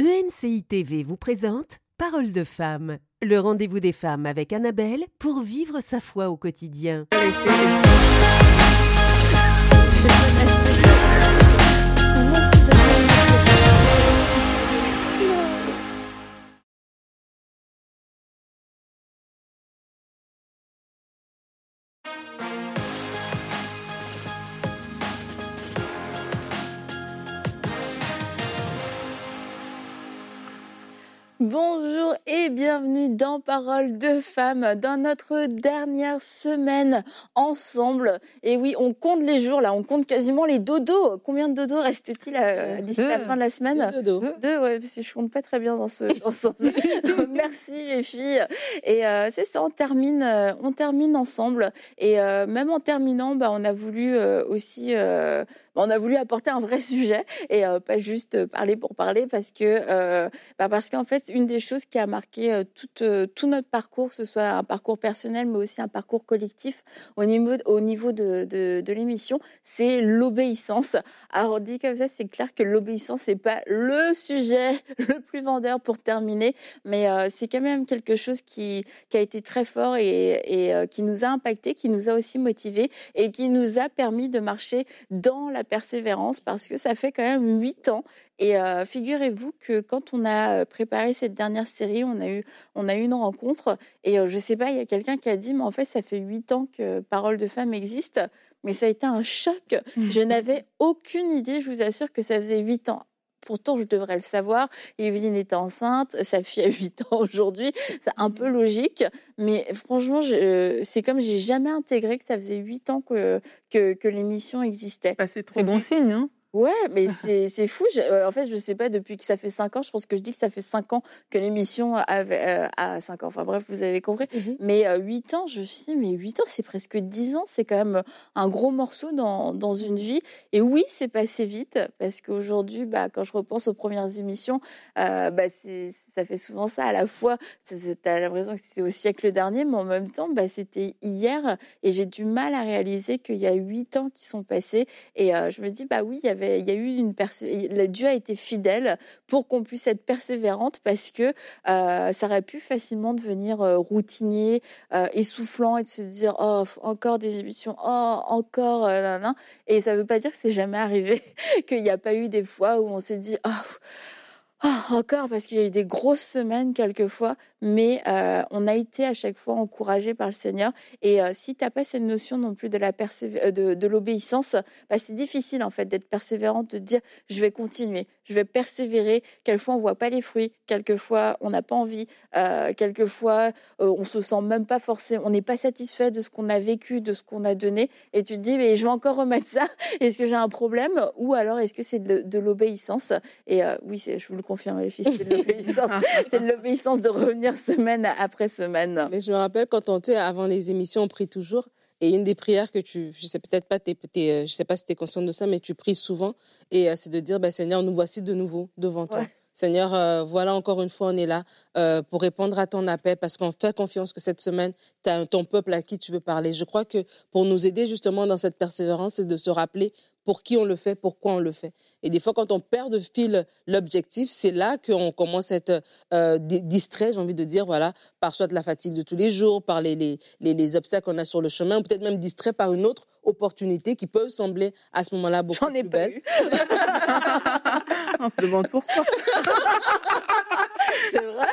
EMCI TV vous présente Parole de femme, le rendez-vous des femmes avec Annabelle pour vivre sa foi au quotidien. Bonjour et bienvenue dans Parole de femmes, dans notre dernière semaine ensemble. Et oui, on compte les jours là, on compte quasiment les dodos. Combien de dodos reste-t-il à- d'ici la fin de la semaine? Deux dodos. Deux, ouais, parce que je compte pas très bien dans ce, dans ce sens. Merci les filles. Et euh, c'est ça, on termine, euh, on termine ensemble. Et euh, même en terminant, bah, on a voulu euh, aussi, euh, on a voulu apporter un vrai sujet et euh, pas juste euh, parler pour parler, parce que, euh, bah, parce qu'en fait, une des choses qui a marqué euh, tout, tout notre parcours, que ce soit un parcours personnel, mais aussi un parcours collectif au niveau, au niveau de, de, l'émission, c'est l'obéissance. Alors dit comme ça, c'est clair que l'obéissance c'est pas le sujet le plus vendeur pour terminer, mais c'est quand même quelque chose qui, qui a été très fort et, et qui nous a impacté, qui nous a aussi motivé et qui nous a permis de marcher dans la persévérance parce que ça fait quand même huit ans. Et euh, figurez-vous que quand on a préparé cette dernière série, on a eu, on a eu une rencontre et euh, je sais pas, il y a quelqu'un qui a dit, mais en fait, ça fait huit ans que Parole de femme existe. Mais ça a été un choc. Je n'avais aucune idée, je vous assure, que ça faisait huit ans. Pourtant, je devrais le savoir. Evelyne était enceinte, sa fille a 8 ans aujourd'hui. C'est un peu logique, mais franchement, c'est comme j'ai jamais intégré que ça faisait 8 ans que, que, que l'émission existait. Bah, c'est bon signe, hein Ouais, mais c'est c'est fou. Je- euh, en fait, je sais pas, depuis que ça fait 5 ans, je pense que je dis que ça fait 5 ans que l'émission avait, euh, a 5 ans. Enfin bref, vous avez compris. Mais euh, 8 ans, je me suis dit, mais 8 ans, c'est presque 10 ans. C'est quand même un gros morceau dans, dans une vie. Et oui, c'est passé vite parce qu'aujourd'hui, bah, quand je repense aux premières émissions, euh, bah, c'est ça fait souvent ça à la fois. c'est- T'as l'impression que c'était au siècle dernier, mais en même temps, bah, c'était hier. Et j'ai du mal à réaliser qu'il y a 8 ans qui sont passés. Et euh, je me dis, bah oui, il y avait, il y a eu une Dieu a été fidèle pour qu'on puisse être persévérante parce que euh, ça aurait pu facilement devenir euh, routinier, euh, essoufflant et de se dire, oh, encore des émissions, oh, encore, nan, nan. et ça veut pas dire que c'est jamais arrivé, qu'il n'y a pas eu des fois où on s'est dit, oh, oh, encore parce qu'il y a eu des grosses semaines quelquefois, mais euh, on a été à chaque fois encouragé par le Seigneur. Et euh, si t'as pas cette notion non plus de la euh, de, de l'obéissance, bah, c'est difficile en fait d'être persévérante, de dire je vais continuer, je vais persévérer. Quelquefois on voit pas les fruits, quelquefois on n'a pas envie, euh, quelquefois on se sent même pas forcément, on n'est pas satisfait de ce qu'on a vécu, de ce qu'on a donné, et tu te dis mais je vais encore remettre ça. Est-ce que j'ai un problème? Ou alors est-ce que c'est de, de l'obéissance? Et oui, je vous le confirme les filles, c'est de l'obéissance. c'est de l'obéissance de revenir semaine après semaine. Mais je me rappelle quand on était avant les émissions, on prie toujours. Et une des prières que tu, je sais peut-être pas, t'es, t'es, euh, je sais pas si tu es consciente de ça, mais tu pries souvent. Et euh, c'est de dire, bah, Seigneur, nous voici de nouveau devant toi. Ouais. Seigneur, euh, voilà encore une fois, on est là euh, pour répondre à ton appel parce qu'on fait confiance que cette semaine, tu as ton peuple à qui tu veux parler. Je crois que pour nous aider justement dans cette persévérance, c'est de se rappeler pour qui on le fait, pourquoi on le fait. Et des fois, quand on perd de fil l'objectif, c'est là qu'on commence à être euh, di- distrait, j'ai envie de dire, voilà, par soit de la fatigue de tous les jours, par les, les, les, les obstacles qu'on a sur le chemin, ou peut-être même distrait par une autre opportunité qui peut sembler à ce moment-là beaucoup J'en ai plus pas belle. eu. On se demande pourquoi. C'est vrai.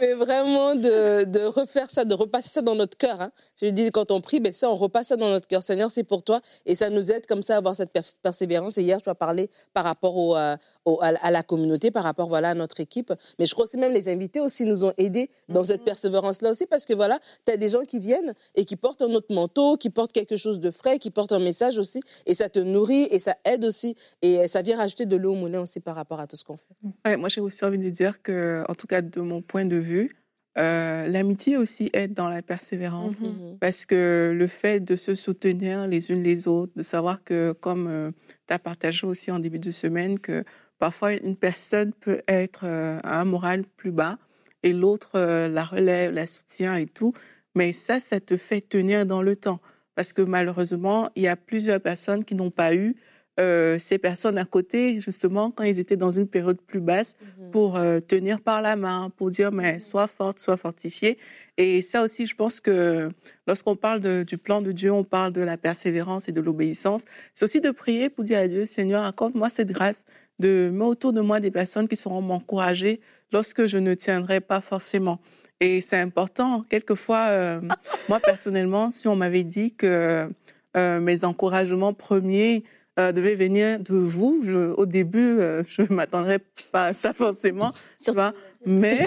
Mais vraiment de, de refaire ça, de repasser ça dans notre cœur. Hein. Je dis, quand on prie, ben ça, on repasse ça dans notre cœur. Seigneur, c'est pour toi. Et ça nous aide comme ça à avoir cette pers- persévérance. Et hier, je dois parler par rapport au, euh, au- à, à la communauté, par rapport voilà, à notre équipe. Mais je crois aussi même les invités aussi nous ont aidés dans cette Mhm. persévérance-là aussi, parce que voilà, tu as des gens qui viennent et qui portent un autre manteau, qui portent quelque chose de frais, qui portent un message aussi. Et ça te nourrit et ça aide aussi. Et ça vient rajouter de l'eau au moulin aussi par rapport à tout ce qu'on fait. Ouais, moi, j'ai aussi envie de dire que, en tout cas, de mon point de vue, euh, l'amitié aussi aide dans la persévérance. Mhm. Parce que le fait de se soutenir les unes les autres, de savoir que, comme tu as partagé aussi en début de semaine, que parfois une personne peut être euh, à un moral plus bas et l'autre euh, la relève, la soutient et tout. Mais ça, ça te fait tenir dans le temps. Parce que malheureusement, il y a plusieurs personnes qui n'ont pas eu euh, ces personnes à côté, justement, quand ils étaient dans une période plus basse, mhm. pour euh, tenir par la main, pour dire, mais sois forte, sois fortifiée. Et ça aussi, je pense que lorsqu'on parle du plan de Dieu, on parle de la persévérance et de l'obéissance. C'est aussi de prier pour dire à Dieu, Seigneur, accorde-moi cette grâce de mettre autour de moi des personnes qui sauront m'encourager lorsque je ne tiendrai pas forcément. Et c'est important. Quelquefois, euh, moi personnellement, si on m'avait dit que mes encouragements premiers euh, devait venir de vous. au début, euh, je ne m'attendrais pas à ça forcément, tu vois, mais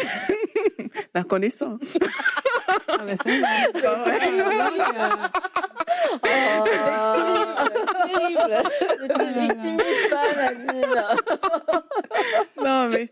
la connaissance. Ah, mais c'est terrible. Ne te victimise pas, Nadine.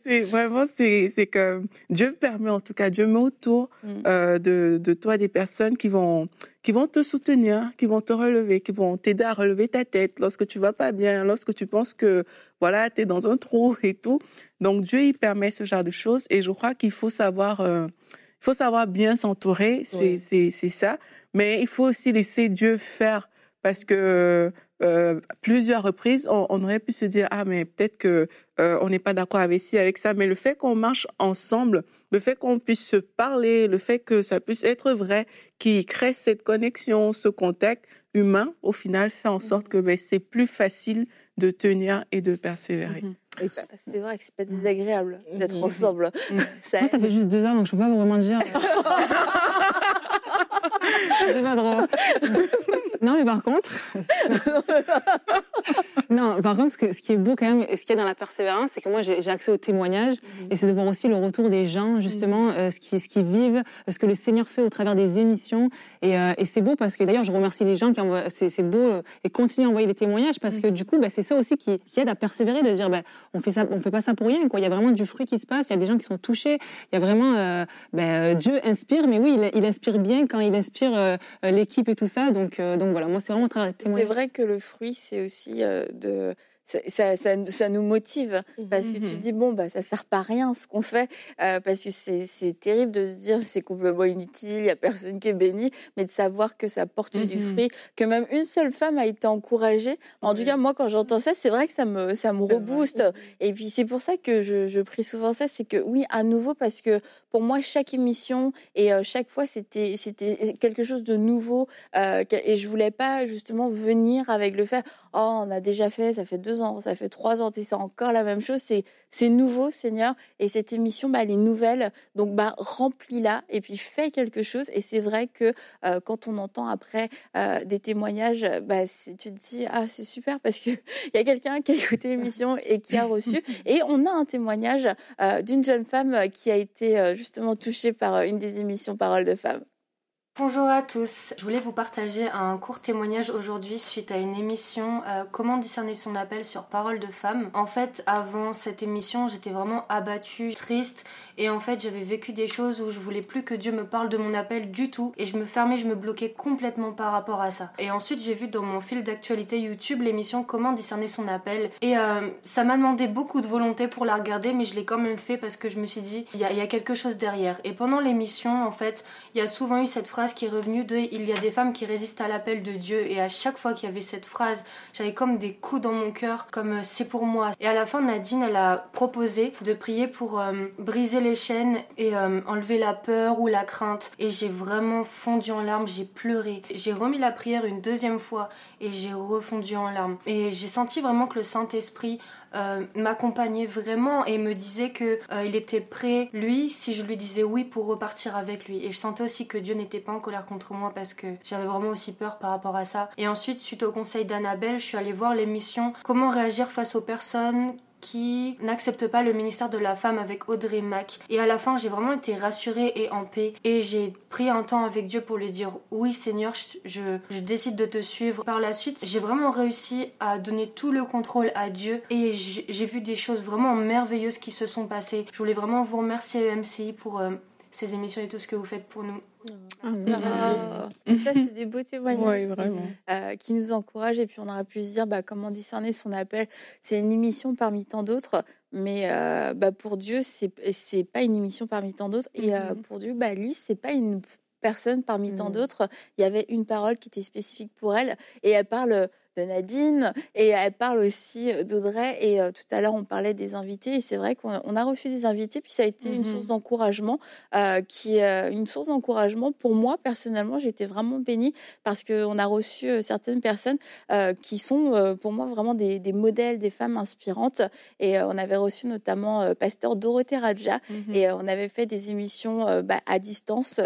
C'est vraiment, c'est que Dieu permet, en tout cas, Dieu met autour mm. euh, de, de toi des personnes qui vont qui vont te soutenir, qui vont te relever, qui vont t'aider à relever ta tête lorsque tu vas pas bien, lorsque tu penses que voilà, tu es dans un trou et tout. Donc Dieu il permet ce genre de choses et je crois qu'il faut savoir euh, il faut savoir bien s'entourer, c'est c'est ça, mais il faut aussi laisser Dieu faire parce que euh, plusieurs reprises, on, aurait pu se dire ah mais peut-être que euh, on n'est pas d'accord avec ci avec ça, mais le fait qu'on marche ensemble, le fait qu'on puisse se parler, le fait que ça puisse être vrai, qui crée cette connexion, ce contact humain, au final fait en sorte que ben, c'est plus facile de tenir et de persévérer. Mhm. C'est vrai que c'est pas désagréable d'être mhm. ensemble. Ça... Moi, ça fait juste deux ans, donc je peux pas vraiment dire. c'est pas drôle. Non, mais par contre, non, par contre, ce, que, ce, qui est beau quand même, et ce qu'il y a dans la persévérance, c'est que moi, j'ai accès aux témoignages, mhm. et c'est de voir aussi le retour des gens, justement, mhm. euh, ce qu'ils ce qui vivent, ce que le Seigneur fait au travers des émissions, et, euh, et c'est beau parce que d'ailleurs, je remercie les gens qui envoient, c'est beau, euh, et continuent à envoyer les témoignages parce que mhm. du coup, bah, c'est ça aussi qui, qui, aide à persévérer, de dire, bah, on fait ça, on fait pas ça pour rien, quoi. Il y a vraiment du fruit qui se passe, il y a des gens qui sont touchés, il y a vraiment, bah, Dieu inspire, mais oui, il, il, inspire bien quand il inspire l'équipe et tout ça, donc, donc voilà, moi, c'est vraiment très C'est vrai que le fruit, c'est aussi de ça, ça, ça, nous motive parce que tu mmh dis bon bah ça sert pas à rien ce qu'on fait euh, parce que c'est terrible de se dire c'est complètement inutile il y a personne qui est béni mais de savoir que ça porte du mmh fruit que même une seule femme a été encouragée. En tout cas moi quand j'entends ça c'est vrai que ça me ça me rebooste. Mmh et puis c'est pour ça que je, je prie souvent ça c'est que oui à nouveau parce que pour moi chaque émission et euh, chaque fois c'était c'était quelque chose de nouveau euh, et je voulais pas justement venir avec le fait oh on a déjà fait ça fait deux ans, ça fait trois ans, c'est encore la même chose. C'est c'est nouveau, Seigneur, et cette émission, bah, elle est nouvelle, donc bah remplis-la et puis fais quelque chose. Et c'est vrai que euh, quand on entend après euh, des témoignages, bah tu te dis ah c'est super parce que il y a quelqu'un qui a écouté l'émission et qui a reçu. Et on a un témoignage euh, d'une jeune femme qui a été justement touchée par une des émissions Paroles de femmes. Bonjour à tous, je voulais vous partager un court témoignage aujourd'hui suite à une émission euh, Comment discerner son appel sur Parole de femme. En fait, avant cette émission, j'étais vraiment abattue, triste et en fait, j'avais vécu des choses où je voulais plus que Dieu me parle de mon appel du tout et je me fermais, je me bloquais complètement par rapport à ça. Et ensuite, j'ai vu dans mon fil d'actualité YouTube l'émission Comment discerner son appel et euh, ça m'a demandé beaucoup de volonté pour la regarder, mais je l'ai quand même fait parce que je me suis dit il y, y a quelque chose derrière. Et pendant l'émission, en fait, il y a souvent eu cette phrase qui est revenue de il y a des femmes qui résistent à l'appel de Dieu et à chaque fois qu'il y avait cette phrase j'avais comme des coups dans mon cœur comme euh, c'est pour moi et à la fin Nadine elle a proposé de prier pour euh, briser les chaînes et euh, enlever la peur ou la crainte. Et j'ai vraiment fondu en larmes j'ai pleuré. J'ai remis la prière une deuxième fois et j'ai refondu en larmes. Et j'ai senti vraiment que le Saint-Esprit euh, m'accompagnait vraiment et me disait que euh, il était prêt, lui, si je lui disais oui, pour repartir avec lui. Et je sentais aussi que Dieu n'était pas en colère contre moi parce que j'avais vraiment aussi peur par rapport à ça. Et ensuite, suite au conseil d'Annabelle, je suis allée voir l'émission Comment réagir face aux personnes qui n'accepte pas le ministère de la femme avec Audrey Mack. Et à la fin, j'ai vraiment été rassurée et en paix. Et j'ai pris un temps avec Dieu pour lui dire oui Seigneur, je, je décide de te suivre. Par la suite, j'ai vraiment réussi à donner tout le contrôle à Dieu et j'ai vu des choses vraiment merveilleuses qui se sont passées. Je voulais vraiment vous remercier EMCI pour euh, ces émissions et tout ce que vous faites pour nous. Ah, ah. ça, c'est des beaux témoignages euh, qui nous encouragent. Et puis, on aurait pu se dire bah, comment discerner son appel. C'est une émission parmi tant d'autres, mais euh, bah, pour Dieu, c'est pas une émission parmi tant d'autres. Et euh, mm-hmm. pour Dieu, bah, Lise, c'est pas une personne parmi tant mm. d'autres. Il y avait une parole qui était spécifique pour elle. Et elle parle de Nadine et elle parle aussi d'Audrey. Et tout à l'heure, on parlait des invités et c'est vrai qu'on a reçu des invités, puis ça a été une mmh source d'encouragement, qui est une source d'encouragement pour moi personnellement. J'étais vraiment bénie parce qu'on a reçu certaines personnes qui sont pour moi vraiment des, modèles, des femmes inspirantes. Et on avait reçu notamment Pasteur Dorothée Raja mmh et on avait fait des émissions bah, à distance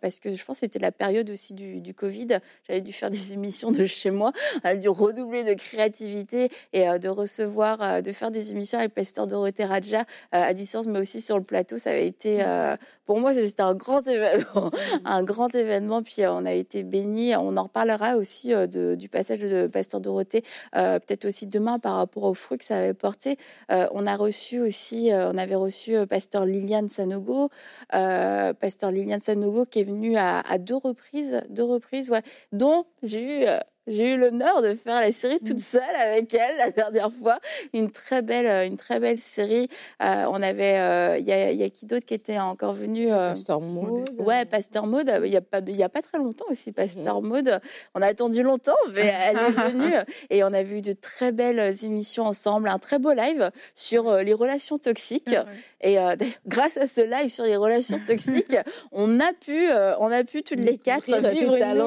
parce que je pense que c'était la période aussi du, du Covid. J'avais dû faire des émissions de chez moi. Dû redoubler de créativité et de recevoir, de faire des émissions avec Pasteur Dorothée Raja à distance, mais aussi sur le plateau. Ça avait été, mmh pour moi, c'était un grand événement, mmh un grand événement. Puis on a été bénis. On en reparlera aussi de, du passage de Pasteur Dorothée, peut-être aussi demain par rapport aux fruits que ça avait porté. on a reçu aussi, on avait reçu Pasteur Liliane Sanogo, Pasteur Liliane Sanogo qui est venue à, à deux reprises, deux reprises, ouais, dont j'ai eu j'ai eu l'honneur de faire la série toute mmh. seule avec elle la dernière fois. Une très belle, euh, une très belle série. Euh, on avait, euh, il y, a, y, a, qui d'autre qui était encore venu Pasteur Maud. Ouais, Pasteur Maud. Il y a pas, il y a pas très longtemps aussi, Pasteur mmh. Maud. On a attendu longtemps, mais elle est venue et on a vu de très belles émissions ensemble, un très beau live sur les relations toxiques. Et grâce à ce live sur les relations toxiques, on a pu, on a pu toutes les quatre vivre une nouvelle,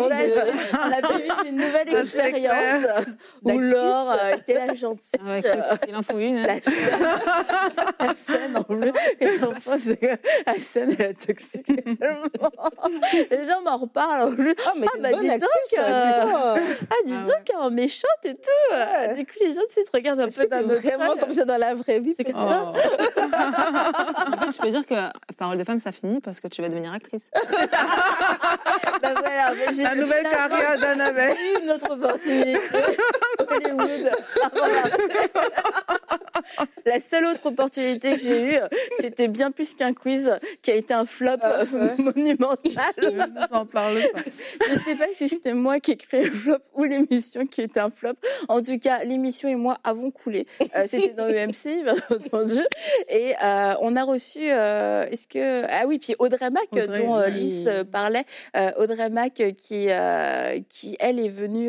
on a pu vivre une nouvelle expérience où Laure était la gentille. Ah ouais, il en faut une. Hein. La, scène en bleu. Et j'en pense que la scène est la toxique. Les gens m'en reparlent en bleu. Oh, mais ah, bah dis donc, euh... ah, dis ah, donc, en méchante et tout. Ouais. Du coup, les gens, tu sais, te regardent un peu d'un Vraiment comme ça dans la vraie vie. C'est oh. je peux dire que Parole de femme, ça finit parce que tu vas devenir actrice. bah voilà, la nouvelle carrière d'Annabelle une autre opportunité. Hollywood. La seule autre opportunité que j'ai eue, c'était bien plus qu'un quiz qui a été un flop ah, monumental. Je ne sais pas si c'était moi qui ai créé le flop ou l'émission qui était un flop. En tout cas, l'émission et moi avons coulé. Euh, c'était dans EMC, bien entendu. Et euh, on a reçu, euh, est-ce que... Ah oui, puis Audrey Mac, dont Lys parlait. Audrey Mac qui, qui, elle, est venue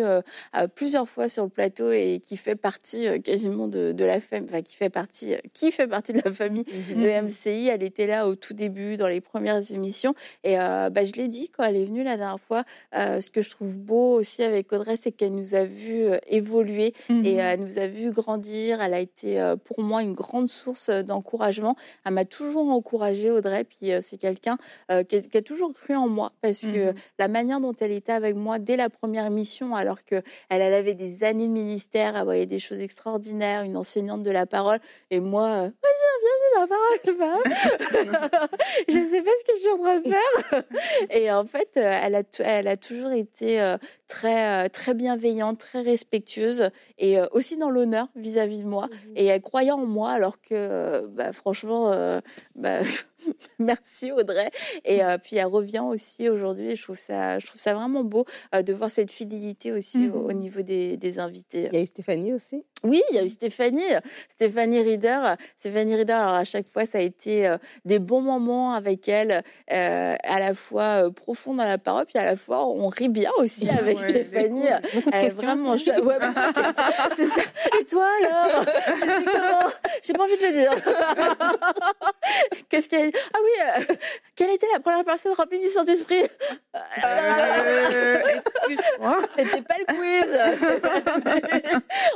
plusieurs fois sur le plateau et qui fait partie quasiment de, de la famille, enfin, qui fait partie, qui fait partie de la famille de MCI. Elle était là au tout début, dans les premières émissions. Et bah, je l'ai dit quand elle est venue la dernière fois. ce que je trouve beau aussi avec Audrey, c'est qu'elle nous a vu évoluer et elle nous a vu grandir. Elle a été pour moi une grande source d'encouragement. Elle m'a toujours encouragée, Audrey. Puis c'est quelqu'un qui, qui, a toujours cru en moi parce que mmh la manière dont elle était avec moi dès la première émission, alors qu'elle elle avait des années de ministère, elle voyait des choses extraordinaires, une enseignante de la parole. Et moi, euh, j'ai la parole, je ne sais pas ce que je suis en train de faire. Et en fait, euh, elle a, elle a toujours été euh, très, très bienveillante, très respectueuse et aussi dans l'honneur vis-à-vis de moi. Mmh et elle croyait en moi, alors que, bah, franchement, bah, Merci Audrey. Et puis elle revient aussi aujourd'hui. Je trouve ça, je trouve ça vraiment beau de voir cette fidélité aussi au, mmh niveau des, des, invités. Il y a eu Stéphanie aussi. Oui, il y a eu Stéphanie, Stéphanie Reader. Stéphanie Reader, alors à chaque fois, ça a été euh, des bons moments avec elle, euh, à la fois euh, profond dans la parole, puis à la fois on rit bien aussi avec Stéphanie. Elle vraiment, ouais, c'est ça. Et toi alors? J'ai pas envie de le dire. Qu'est-ce qu'elle Ah oui, quelle était la première personne remplie du Saint-Esprit? Excuse-moi. C'était pas le quiz.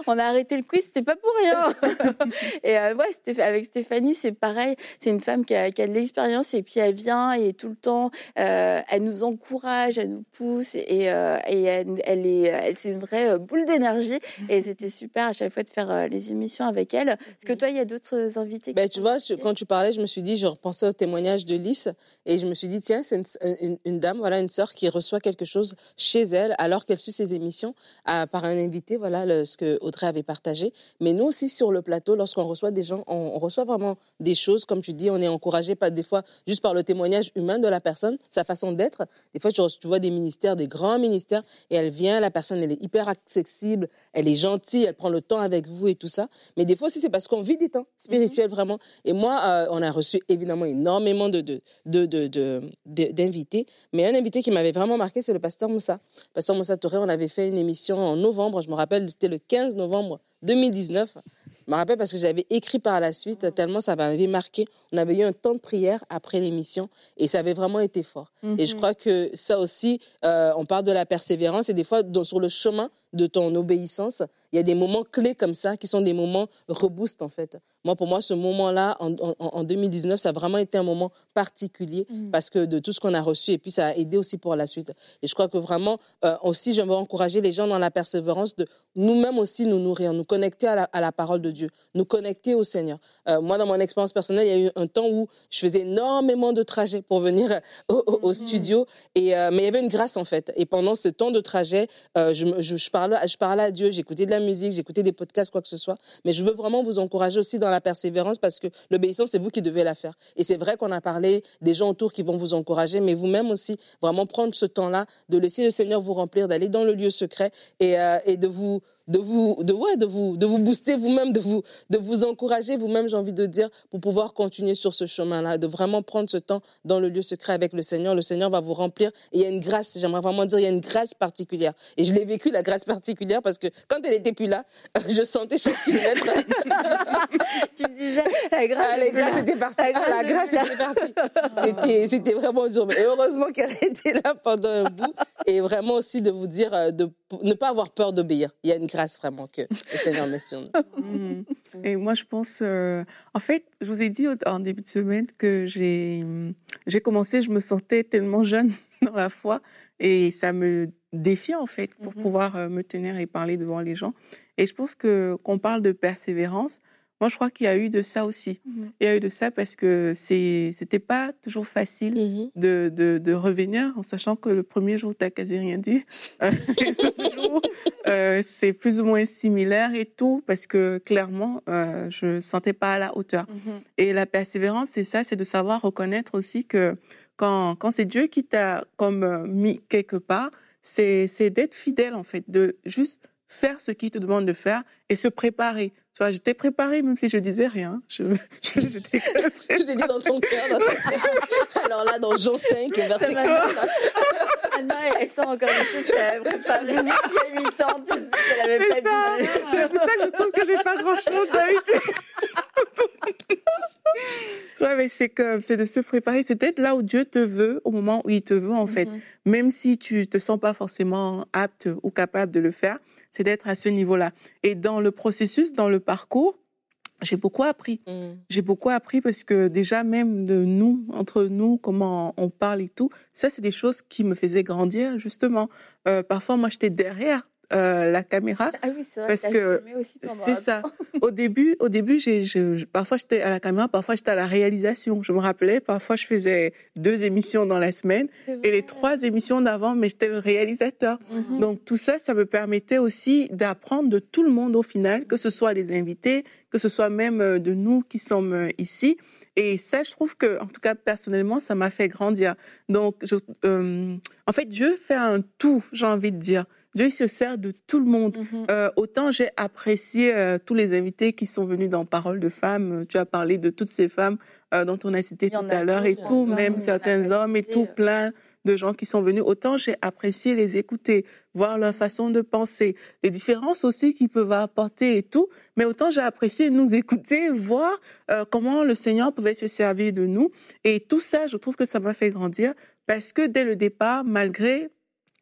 on a arrêté le quiz, c'était pas pour rien. et euh, ouais, avec Stéphanie, c'est pareil. C'est une femme qui a, qui a de l'expérience et puis elle vient et tout le temps, euh, elle nous encourage, elle nous pousse et, euh, et elle, elle, est, c'est une vraie boule d'énergie. Et c'était super à chaque fois de faire les émissions avec elle. Est-ce que toi, il y a d'autres invités ben, Tu vois, quand tu parlais, je me suis dit, je repensais au témoignage de Lys et je me suis dit, tiens, c'est une, une, dame, voilà, une sœur qui reçoit quelque chose chez elle alors qu'elle suit ses émissions par un invité, voilà le, ce que Audrey avait partagé mais nous aussi, sur le plateau, lorsqu'on reçoit des gens, on, reçoit vraiment des choses, comme tu dis, on est encouragé pas des fois juste par le témoignage humain de la personne, sa façon d'être. Des fois, tu, vois des ministères, des grands ministères, et elle vient, la personne, elle est hyper accessible, elle est gentille, elle prend le temps avec vous et tout ça. Mais des fois aussi, c'est parce qu'on vit des temps spirituels, mhm. vraiment. Et moi, euh, on a reçu évidemment énormément de, de, d'invités. Mais un invité qui m'avait vraiment marqué, c'est le pasteur Moussa. Le pasteur Moussa Touré, on avait fait une émission en novembre, je me rappelle, c'était le 15 novembre 2019. Je me rappelle parce que j'avais écrit par la suite, tellement ça m'avait marqué. On avait eu un temps de prière après l'émission et ça avait vraiment été fort. Et je mhm. crois que ça aussi, euh, on parle de la persévérance et des fois, sur le chemin de ton obéissance, il y a des moments clés comme ça qui sont des moments reboost en fait. Moi, pour moi, ce moment-là, en, 2019, ça a vraiment été un moment particulier mhm. parce que de tout ce qu'on a reçu et puis ça a aidé aussi pour la suite. Et je crois que vraiment, euh, aussi, j'aimerais encourager les gens dans la persévérance de nous-mêmes aussi nous nourrir, nous connecter à la, parole de Dieu, nous connecter au Seigneur. Euh, moi, dans mon expérience personnelle, il y a eu un temps où je faisais énormément de trajets pour venir au, mhm. studio, et, euh, mais il y avait une grâce en fait. Et pendant ce temps de trajet, je, je, je, je parlais à Dieu, j'écoutais de la musique, j'écoutais des podcasts, quoi que ce soit. Mais je veux vraiment vous encourager aussi dans la persévérance parce que l'obéissance, c'est vous qui devez la faire. Et c'est vrai qu'on a parlé des gens autour qui vont vous encourager, mais vous-même aussi, vraiment prendre ce temps-là, de laisser le Seigneur vous remplir, d'aller dans le lieu secret et, euh, et de vous de vous, de, ouais, de vous, de vous booster vous-même, de vous, de vous encourager vous-même, j'ai envie de dire, pour pouvoir continuer sur ce chemin-là, de vraiment prendre ce temps dans le lieu secret avec le Seigneur. Le Seigneur va vous remplir. Et il y a une grâce, j'aimerais vraiment dire, il y a une grâce particulière. Et je l'ai vécu, la grâce particulière, parce que quand elle était plus là, je sentais chaque kilomètre. tu disais, la grâce, ah, grâce était partie. La grâce, était partie. C'était, c'était vraiment dur. Mais heureusement qu'elle était là pendant un bout. Et vraiment aussi de vous dire, euh, de ne pas avoir peur d'obéir. Il y a une grâce vraiment que le Seigneur met sur nous. Et moi, je pense, euh, en fait, je vous ai dit en début de semaine que j'ai, j'ai commencé, je me sentais tellement jeune dans la foi et ça me défie en fait pour mm-hmm. pouvoir euh, me tenir et parler devant les gens. Et je pense que qu'on parle de persévérance, moi, je crois qu'il y a eu de ça aussi. Mhm. Il y a eu de ça parce que c'était pas toujours facile mhm. de, de, de, revenir en sachant que le premier jour, tu n'as quasi rien dit. Euh, les autres jours, euh, c'est plus ou moins similaire et tout parce que clairement, euh, je sentais pas à la hauteur. Mhm. Et la persévérance, c'est ça, c'est de savoir reconnaître aussi que quand, quand c'est Dieu qui t'a comme euh, mis quelque part, c'est d'être fidèle en fait, de juste faire ce qu'il te demande de faire et se préparer. Tu vois, j'étais préparée, même si je disais rien. Je, je, j'étais tu t'es dit dans ton cœur, dans ton cœur. Alors là, dans Jean 5, verset 4. Anna, elle sent encore des choses qu'elle avait préparées il y a 8 ans. Tu sais qu'elle avait pas dit. C'est pour ça que je trouve que j'ai pas grand-chose d'habitude. tu vois, mais c'est comme, c'est de se préparer, c'est d'être là où Dieu te veut, au moment où il te veut, en fait. Mm-hmm. Même si tu te sens pas forcément apte ou capable de le faire, c'est d'être à ce niveau-là. Et dans le processus, dans le parcours, j'ai beaucoup appris. Mm. J'ai beaucoup appris parce que déjà même de nous, entre nous, comment on parle et tout, ça c'est des choses qui me faisaient grandir justement. Euh, parfois moi j'étais derrière euh, la caméra. Ah oui, c'est vrai. Parce que c'est ça. au début, au début, parfois j'étais à la caméra, parfois j'étais à la réalisation. Je me rappelais, parfois je faisais deux émissions dans la semaine et les trois émissions d'avant, mais j'étais le réalisateur. Mhm. Donc tout ça, ça me permettait aussi d'apprendre de tout le monde au final, que ce soit les invités, que ce soit même euh, de nous qui sommes euh, ici. Et ça, je trouve que, en tout cas, personnellement, ça m'a fait grandir. Donc, je, en fait, Dieu fait un tout, j'ai envie de dire. Dieu se sert de tout le monde. Mhm. Euh, autant j'ai apprécié euh, tous les invités qui sont venus dans Parole de femmes. Tu as parlé de toutes ces femmes euh, dont on a cité tout à l'heure et tout, même certains hommes et tout, plein de gens qui sont venus. Autant j'ai apprécié les écouter, voir leur façon de penser, les différences aussi qu'ils peuvent apporter et tout. Mais autant j'ai apprécié nous écouter, voir comment le Seigneur pouvait se servir de nous. Et tout ça, je trouve que ça m'a fait grandir parce que dès le départ, malgré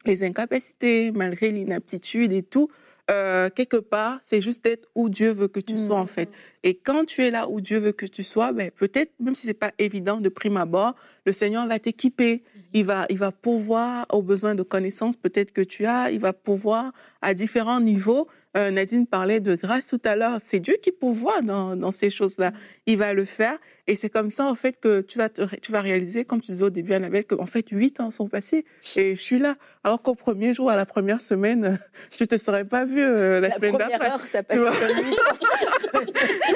les incapacités, malgré l'inaptitude et tout, euh, quelque part, c'est juste d'être où Dieu veut que tu sois en fait. Et quand tu es là où Dieu veut que tu sois, ben, peut-être, même si c'est pas évident de prime abord, le Seigneur va t'équiper. Il va, il va pouvoir aux besoins de connaissances peut-être que tu as. Il va pouvoir à différents niveaux. Euh, Nadine parlait de grâce tout à l'heure. C'est Dieu qui pourvoit dans, dans ces choses-là. Il va le faire. Et c'est comme ça, en fait, que tu vas, te, tu vas réaliser, comme tu disais au début, Annabelle, qu'en fait, huit ans sont passés et je suis là. Alors qu'au premier jour, à la première semaine, je te serais pas vue euh, la, semaine d'après. La première heure, ça passe comme huit ans.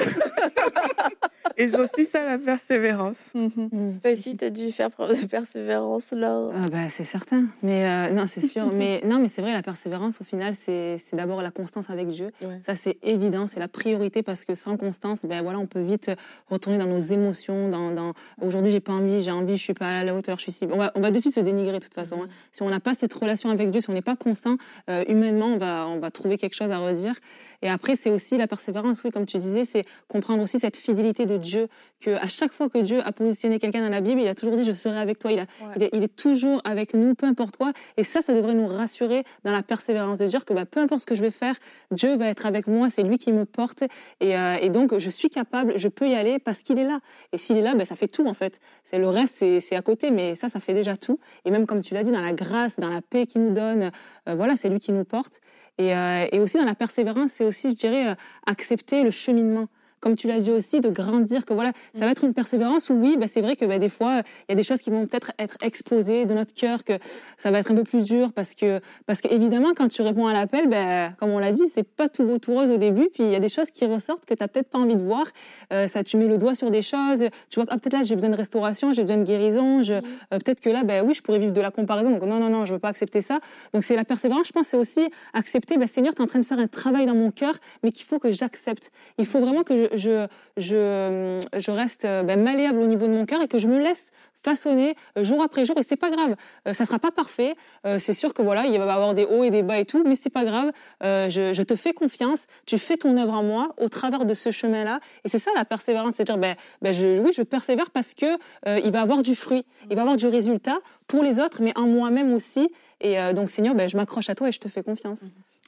Et c'est aussi ça la persévérance. Mm. Toi aussi, tu as dû faire preuve de persévérance là. Ah bah, c'est certain. Mais euh, non, c'est sûr. mais non, mais c'est vrai, la persévérance, au final, c'est d'abord la constance avec Dieu. Ça, c'est évident, c'est la priorité parce que sans constance, ben voilà, on peut vite retourner dans nos émotions. Dans, dans... Aujourd'hui, j'ai pas envie, j'ai envie, je suis pas à la hauteur, je suis si. On va, on va de suite se dénigrer de toute façon. Hein. Mm-hmm. Si on n'a pas cette relation avec Dieu, si on n'est pas constant, euh, humainement, on va, on va trouver quelque chose à redire. Et après, c'est aussi la persévérance, oui, comme tu disais, c'est comprendre aussi cette fidélité de Dieu, que à chaque fois que Dieu a positionné quelqu'un dans la Bible, il a toujours dit je serai avec toi. Il, a, il, est, toujours avec nous, peu importe quoi. Et ça, ça devrait nous rassurer dans la persévérance, de dire que bah, peu importe ce que je vais faire, Dieu va être avec moi, c'est lui qui me porte. Et, euh, et, donc, je suis capable, je peux y aller parce qu'il est là. Et s'il est là, bah, ça fait tout en fait. C'est le reste, c'est à côté, mais ça, ça fait déjà tout. Et même comme tu l'as dit, dans la grâce, dans la paix qu'il nous donne, euh, voilà, c'est lui qui nous porte. Et, euh, et, aussi dans la persévérance, c'est aussi, je dirais, euh, accepter le cheminement comme tu l'as dit aussi, de grandir, que voilà, ça va être une persévérance où oui, bah, c'est vrai que bah, des fois, il y a des choses qui vont peut-être être exposées de notre cœur, que ça va être un peu plus dur parce que, parce qu'évidemment, quand tu réponds à l'appel, bah, comme on l'a dit, c'est pas tout beau, tout rose au début, puis il y a des choses qui ressortent que tu n'as peut-être pas envie de voir. Euh, ça, tu mets le doigt sur des choses, tu vois, ah, peut-être là, j'ai besoin de restauration, j'ai besoin de guérison, je, euh, peut-être que là, ben oui, je pourrais vivre de la comparaison, donc non, non, non, je veux pas accepter ça. Donc c'est la persévérance, je pense, c'est aussi accepter, ben, Seigneur, tu es en train de faire un travail dans mon cœur, mais qu'il faut que j'accepte. Il faut vraiment que je, je, reste euh, ben, malléable au niveau de mon cœur et que je me laisse façonner euh, jour après jour. Et c'est pas grave. Euh, ça sera pas parfait. C'est sûr que voilà il va y avoir des hauts et des bas et tout mais c'est pas grave. Je, te fais confiance. Tu fais ton œuvre en moi au travers de ce chemin là et c'est ça la persévérance. C'est dire ben, ben oui je persévère parce que il va avoir du fruit. Il va avoir du résultat pour les autres mais en moi-même aussi. Et donc Seigneur ben, je m'accroche à toi et je te fais confiance.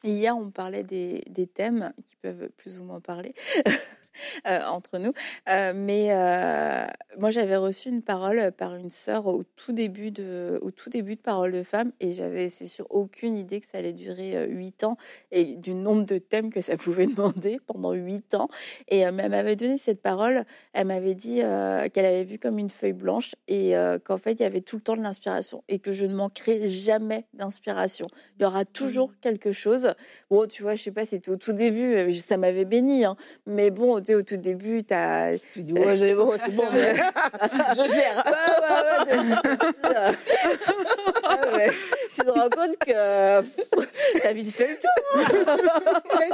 Hier, on parlait des thèmes qui peuvent plus ou moins parler. Euh, entre nous. Euh, mais euh, moi, j'avais reçu une parole par une sœur au tout début de, au tout début de Parole de femme, et j'avais, c'est sûr, aucune idée que ça allait durer huit ans et du nombre de thèmes que ça pouvait demander pendant huit ans. Et elle m'avait donné cette parole. Elle m'avait dit qu'elle avait vu comme une feuille blanche et qu'en fait, il y avait tout le temps de l'inspiration et que je ne manquerai jamais d'inspiration. Il y aura toujours mmh. quelque chose. Bon, tu vois, je sais pas, c'était au tout début, ça m'avait béni, hein, mais bon, au tout début, tu as. Tu dis, ouais, c'est bon, je gère. tu te rends compte que tu as vite fait le tour. Hein.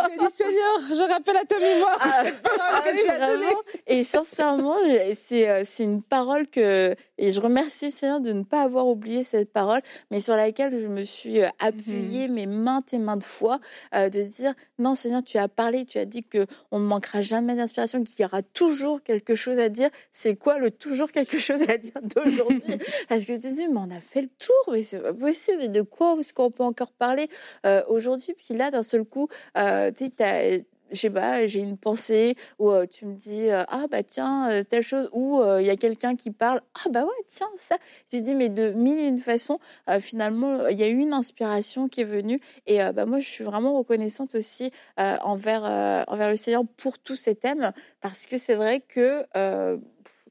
tu dit, Seigneur, je rappelle à ta mémoire ah, ah que tu as donnée. Et sincèrement, euh, c'est une parole que. Et je remercie le Seigneur de ne pas avoir oublié cette parole, mais sur laquelle je me suis euh, appuyée, mm -hmm. mais maintes et maintes fois, euh, de dire non, Seigneur, tu as parlé, tu as dit qu'on ne manquera jamais d'inspiration, qu'il y aura toujours quelque chose à dire. C'est quoi le toujours quelque chose à dire d'aujourd'hui? Parce que tu dis, mais on a fait le tour, mais c'est pas possible. De quoi est-ce qu'on peut encore parler euh, aujourd'hui? Puis là, d'un seul coup, euh, tu sais, je sais pas, j'ai une pensée où euh, tu me dis euh, ah bah tiens euh, telle chose ou il y a quelqu'un qui parle ah bah ouais tiens ça. Tu dis mais de mille et une façons finalement il y a eu une inspiration qui est venue et bah moi je suis vraiment reconnaissante aussi envers envers le Seigneur pour tous ces thèmes parce que c'est vrai que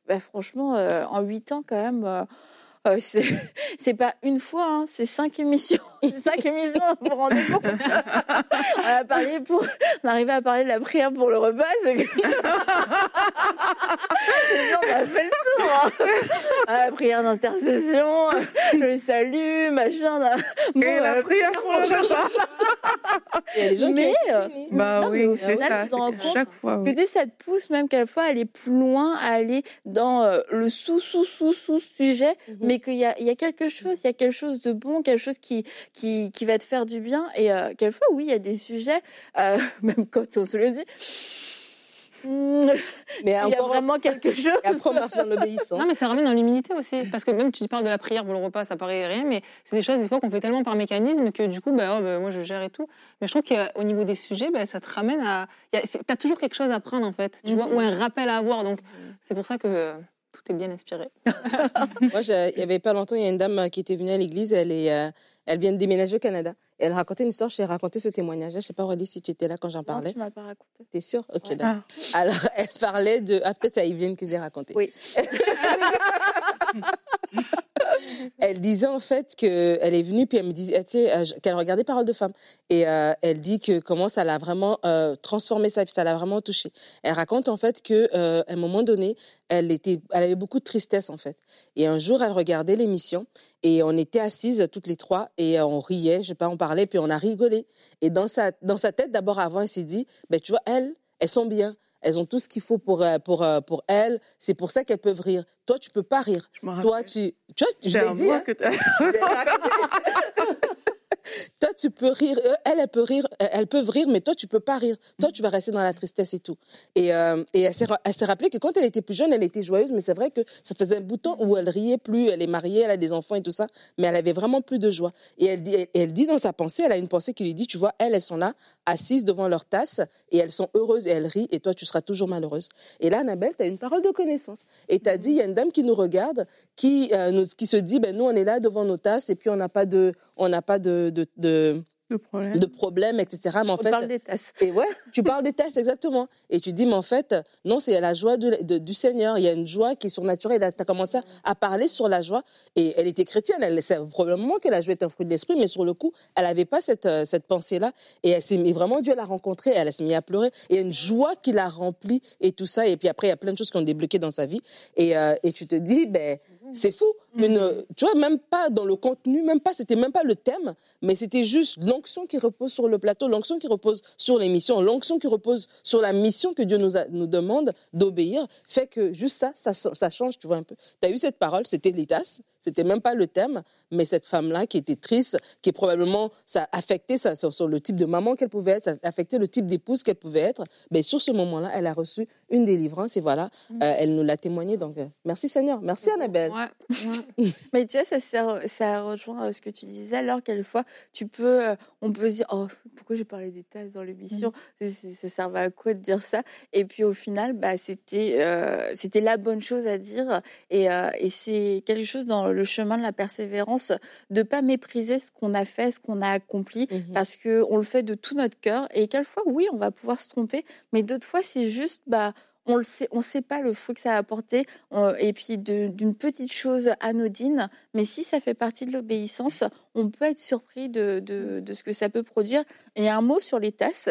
bah, franchement en huit ans quand même euh, c'est pas une fois, hein, c'est cinq émissions. cinq émissions, vous vous rendez compte On a parlé pour, on arrivait à parler de la prière pour le repas. Que... on a fait le tour. Hein. La prière d'intercession, le salut, machin. Bon, Et la, prière pour le repas. Il y a des gens mais, qui euh, bah non, oui, c'est ça. Tu te rends compte chaque fois, oui. que ça te pousse même quelquefois à aller plus loin, à aller dans euh, le sous sous sous sous sujet, mm -hmm. Mais qu'il y a, il y a quelque chose, il y a quelque chose de bon, quelque chose qui, qui, qui va te faire du bien. Et euh, quelquefois, oui, il y a des sujets, euh, même quand on se le dit, mais il y a vraiment quelque chose. Et après, on marche dans l'obéissance. Non, mais ça ramène dans l'humilité aussi. Parce que même tu parles de la prière pour le repas, ça paraît rien, mais c'est des choses des fois qu'on fait tellement par mécanisme que du coup, bah, oh, bah, moi je gère et tout. Mais je trouve qu'au niveau des sujets, bah, ça te ramène à. Tu as toujours quelque chose à prendre en fait, tu vois, ou un rappel à avoir. Donc c'est pour ça que tout est bien inspiré. Moi, il y avait pas longtemps, il y a une dame qui était venue à l'église, elle, est, euh, elle vient de déménager au Canada. Et elle racontait une histoire, je t'ai raconté ce témoignage. Je sais pas, Aurélie, si tu étais là quand j'en parlais. Non, tu m'as pas raconté. T'es sûre? Ok, d'accord. Ah. Alors, elle parlait de... Ah, peut-être c'est à Yveline que j'ai raconté. Oui. elle disait en fait qu'elle est venue, puis elle me disait, tu sais, qu'elle regardait Parole de femme. Et elle dit que comment ça l'a vraiment transformé sa vie, ça l'a vraiment touchée. Elle raconte en fait qu'à un moment donné, elle, était, elle avait beaucoup de tristesse en fait. Et un jour, elle regardait l'émission et on était assises toutes les trois et on riait, je sais pas, on parlait, puis on a rigolé. Et dans sa, dans sa tête, d'abord avant, elle s'est dit, ben, tu vois, elles, elles sont bien. Elles ont tout ce qu'il faut pour, euh, pour, euh, pour elles. C'est pour ça qu'elles peuvent rire. Toi, tu peux pas rire. Toi, tu. Tu vois, je l'ai dit. Hein. Que toi, tu peux rire. Euh, elle, peut rire. Elles peuvent rire, mais toi, tu peux pas rire. Toi, tu vas rester dans la tristesse et tout. Et, euh, elle s'est rappelée que quand elle était plus jeune, elle était joyeuse, mais c'est vrai que ça faisait un bout de temps où elle riait plus. Elle est mariée, elle a des enfants et tout ça, mais elle avait vraiment plus de joie. Et elle dit, dans sa pensée, elle a une pensée qui lui dit, tu vois, elles, elles sont là, assises devant leur tasse, et elles sont heureuses et elles rient, et toi, tu seras toujours malheureuse. Et là, Annabelle, tu as une parole de connaissance. Et tu as dit, il y a une dame qui nous regarde, qui, euh, se dit, ben, nous, on est là devant nos tasses, et puis on n'a pas de, on n'a pas de, de de problèmes, etc. Mais en fait, parle des tasses. Et ouais, tu parles des tasses, exactement. Et tu dis, mais en fait, non, c'est la joie du Seigneur. Il y a une joie qui est surnaturelle. Tu as commencé à parler sur la joie. Et elle était chrétienne. Elle, c'est probablement que la joie est un fruit de l'esprit, mais sur le coup, elle n'avait pas cette, euh, cette pensée-là. Et elle s'est mis, vraiment, Dieu l'a rencontrée. Elle s'est mise à pleurer. Et il y a une joie qui l'a remplie et tout ça. Et puis après, il y a plein de choses qui ont débloqué dans sa vie. Et, euh, et tu te dis, ben, c'est fou. Mais mhm. tu vois, même pas dans le contenu, même pas, c'était même pas le thème, mais c'était juste l'onction qui repose sur le plateau, l'onction qui repose sur l'émission, l'onction qui repose sur la mission que Dieu nous, nous demande d'obéir, fait que juste ça, ça, ça, change, tu vois, un peu. Tu as eu cette parole, c'était l'ITAS, c'était même pas le thème, mais cette femme-là qui était triste, qui probablement, ça affectait ça, sur, le type de maman qu'elle pouvait être, ça affectait le type d'épouse qu'elle pouvait être, mais sur ce moment-là, elle a reçu une délivrance et voilà, mhm. euh, elle nous l'a témoigné. Donc, euh, merci Seigneur, merci Annabelle. Mais tu vois, ça, ça rejoint euh, ce que tu disais, alors quelquefois, tu peux, on peut se dire, oh, pourquoi j'ai parlé des tasses dans l'émission? Mmh. Ça servait à quoi de dire ça? Et puis au final, bah, c'était euh, c'était la bonne chose à dire. Et, et c'est quelque chose dans le chemin de la persévérance, de pas mépriser ce qu'on a fait, ce qu'on a accompli, mmh parce qu'on le fait de tout notre cœur. Et quelquefois, oui, on va pouvoir se tromper, mais d'autres fois, c'est juste, bah, on ne sait, on sait pas le fruit que ça a apporté, et puis d'une petite chose anodine, mais si ça fait partie de l'obéissance, on peut être surpris de, de, ce que ça peut produire. Et un mot sur les tasses.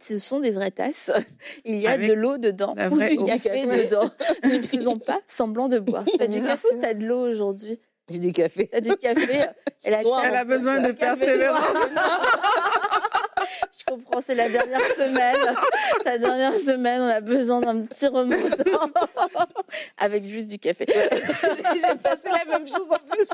Ce sont des vraies tasses. Il y a de l'eau dedans ou du café dedans. ne faisons pas semblant de boire. T'as du café ou t'as de l'eau aujourd'hui? J'ai du café. T'as du café? Elle a, Elle a besoin de persévérance. Je comprends, c'est la dernière semaine. la dernière semaine, on a besoin d'un petit remontant avec juste du café. J'ai passé la même chose en plus.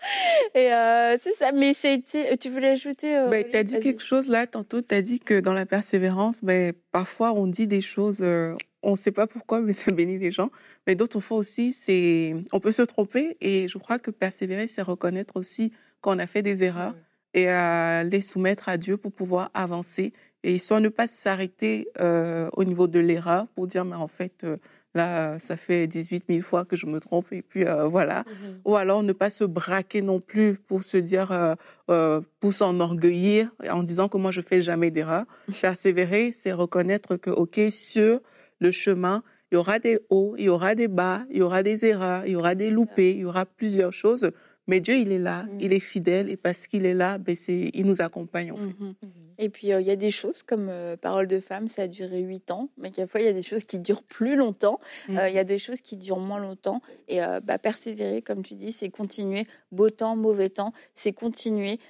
Et euh, c'est ça, mais c'était. Tu voulais ajouter. Euh, bah, tu as dit quelque chose là, tantôt, tu as dit que dans la persévérance, bah, parfois on dit des choses, euh, on ne sait pas pourquoi, mais ça bénit les gens. Mais d'autres fois aussi, c'est on peut se tromper. Et je crois que persévérer, c'est reconnaître aussi qu'on a fait des erreurs et à les soumettre à Dieu pour pouvoir avancer et soit ne pas s'arrêter euh, au niveau de l'erreur pour dire mais en fait euh, là ça fait 18 000 fois que je me trompe et puis euh, voilà. Mmh ou alors ne pas se braquer non plus pour se dire pour s'enorgueillir en disant que moi je fais jamais d'erreur. Persévérer c'est reconnaître que ok sur le chemin il y aura des hauts il y aura des bas il y aura des erreurs il y aura des loupés il y aura plusieurs choses mais Dieu, il est là, mmh. il est fidèle, et parce qu'il est là, ben il nous accompagne en fait. Mmh et puis, euh, il y a des choses comme euh, Parole de femme, ça a duré huit ans, mais quelquefois, il y a des choses qui durent plus longtemps. Mmh. Euh, il y a des choses qui durent moins longtemps. Et bah, persévérer, comme tu dis, c'est continuer, beau temps, mauvais temps, c'est continuer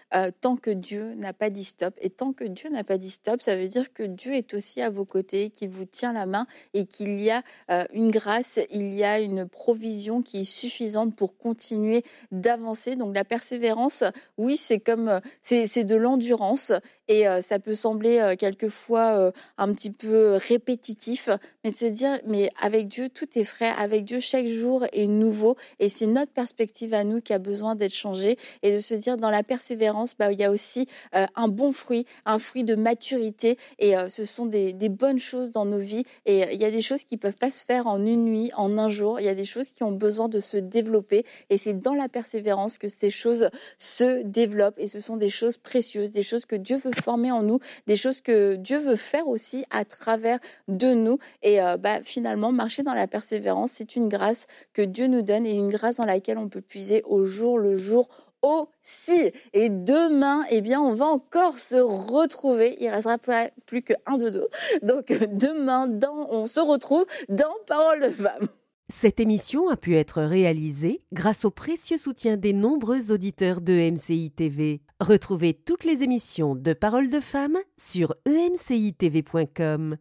tant que Dieu n'a pas dit stop. Et tant que Dieu n'a pas dit stop, ça veut dire que Dieu est aussi à vos côtés, qu'il vous tient la main et qu'il y a une grâce, il y a une provision qui est suffisante pour continuer d'avancer. Donc, la persévérance, oui, c'est comme, c'est de l'endurance. Et ça peut sembler quelquefois un petit peu répétitif, mais de se dire, mais avec Dieu, tout est frais. Avec Dieu, chaque jour est nouveau. Et c'est notre perspective à nous qui a besoin d'être changée. Et de se dire, dans la persévérance, bah, il y a aussi un bon fruit, un fruit de maturité. Et ce sont des, des, bonnes choses dans nos vies. Et il y a des choses qui peuvent pas se faire en une nuit, en un jour. Il y a des choses qui ont besoin de se développer. Et c'est dans la persévérance que ces choses se développent. Et ce sont des choses précieuses, des choses que Dieu veut former en nous, des choses que Dieu veut faire aussi à travers de nous. Et euh, bah, finalement, marcher dans la persévérance, c'est une grâce que Dieu nous donne et une grâce dans laquelle on peut puiser au jour le jour aussi. Et demain, eh bien, on va encore se retrouver. Il restera plus qu'un dodo. Donc demain, dans, on se retrouve dans Parole de femme. Cette émission a pu être réalisée grâce au précieux soutien des nombreux auditeurs de MCI TV. Retrouvez toutes les émissions de Parole de femmes sur emcitv.com.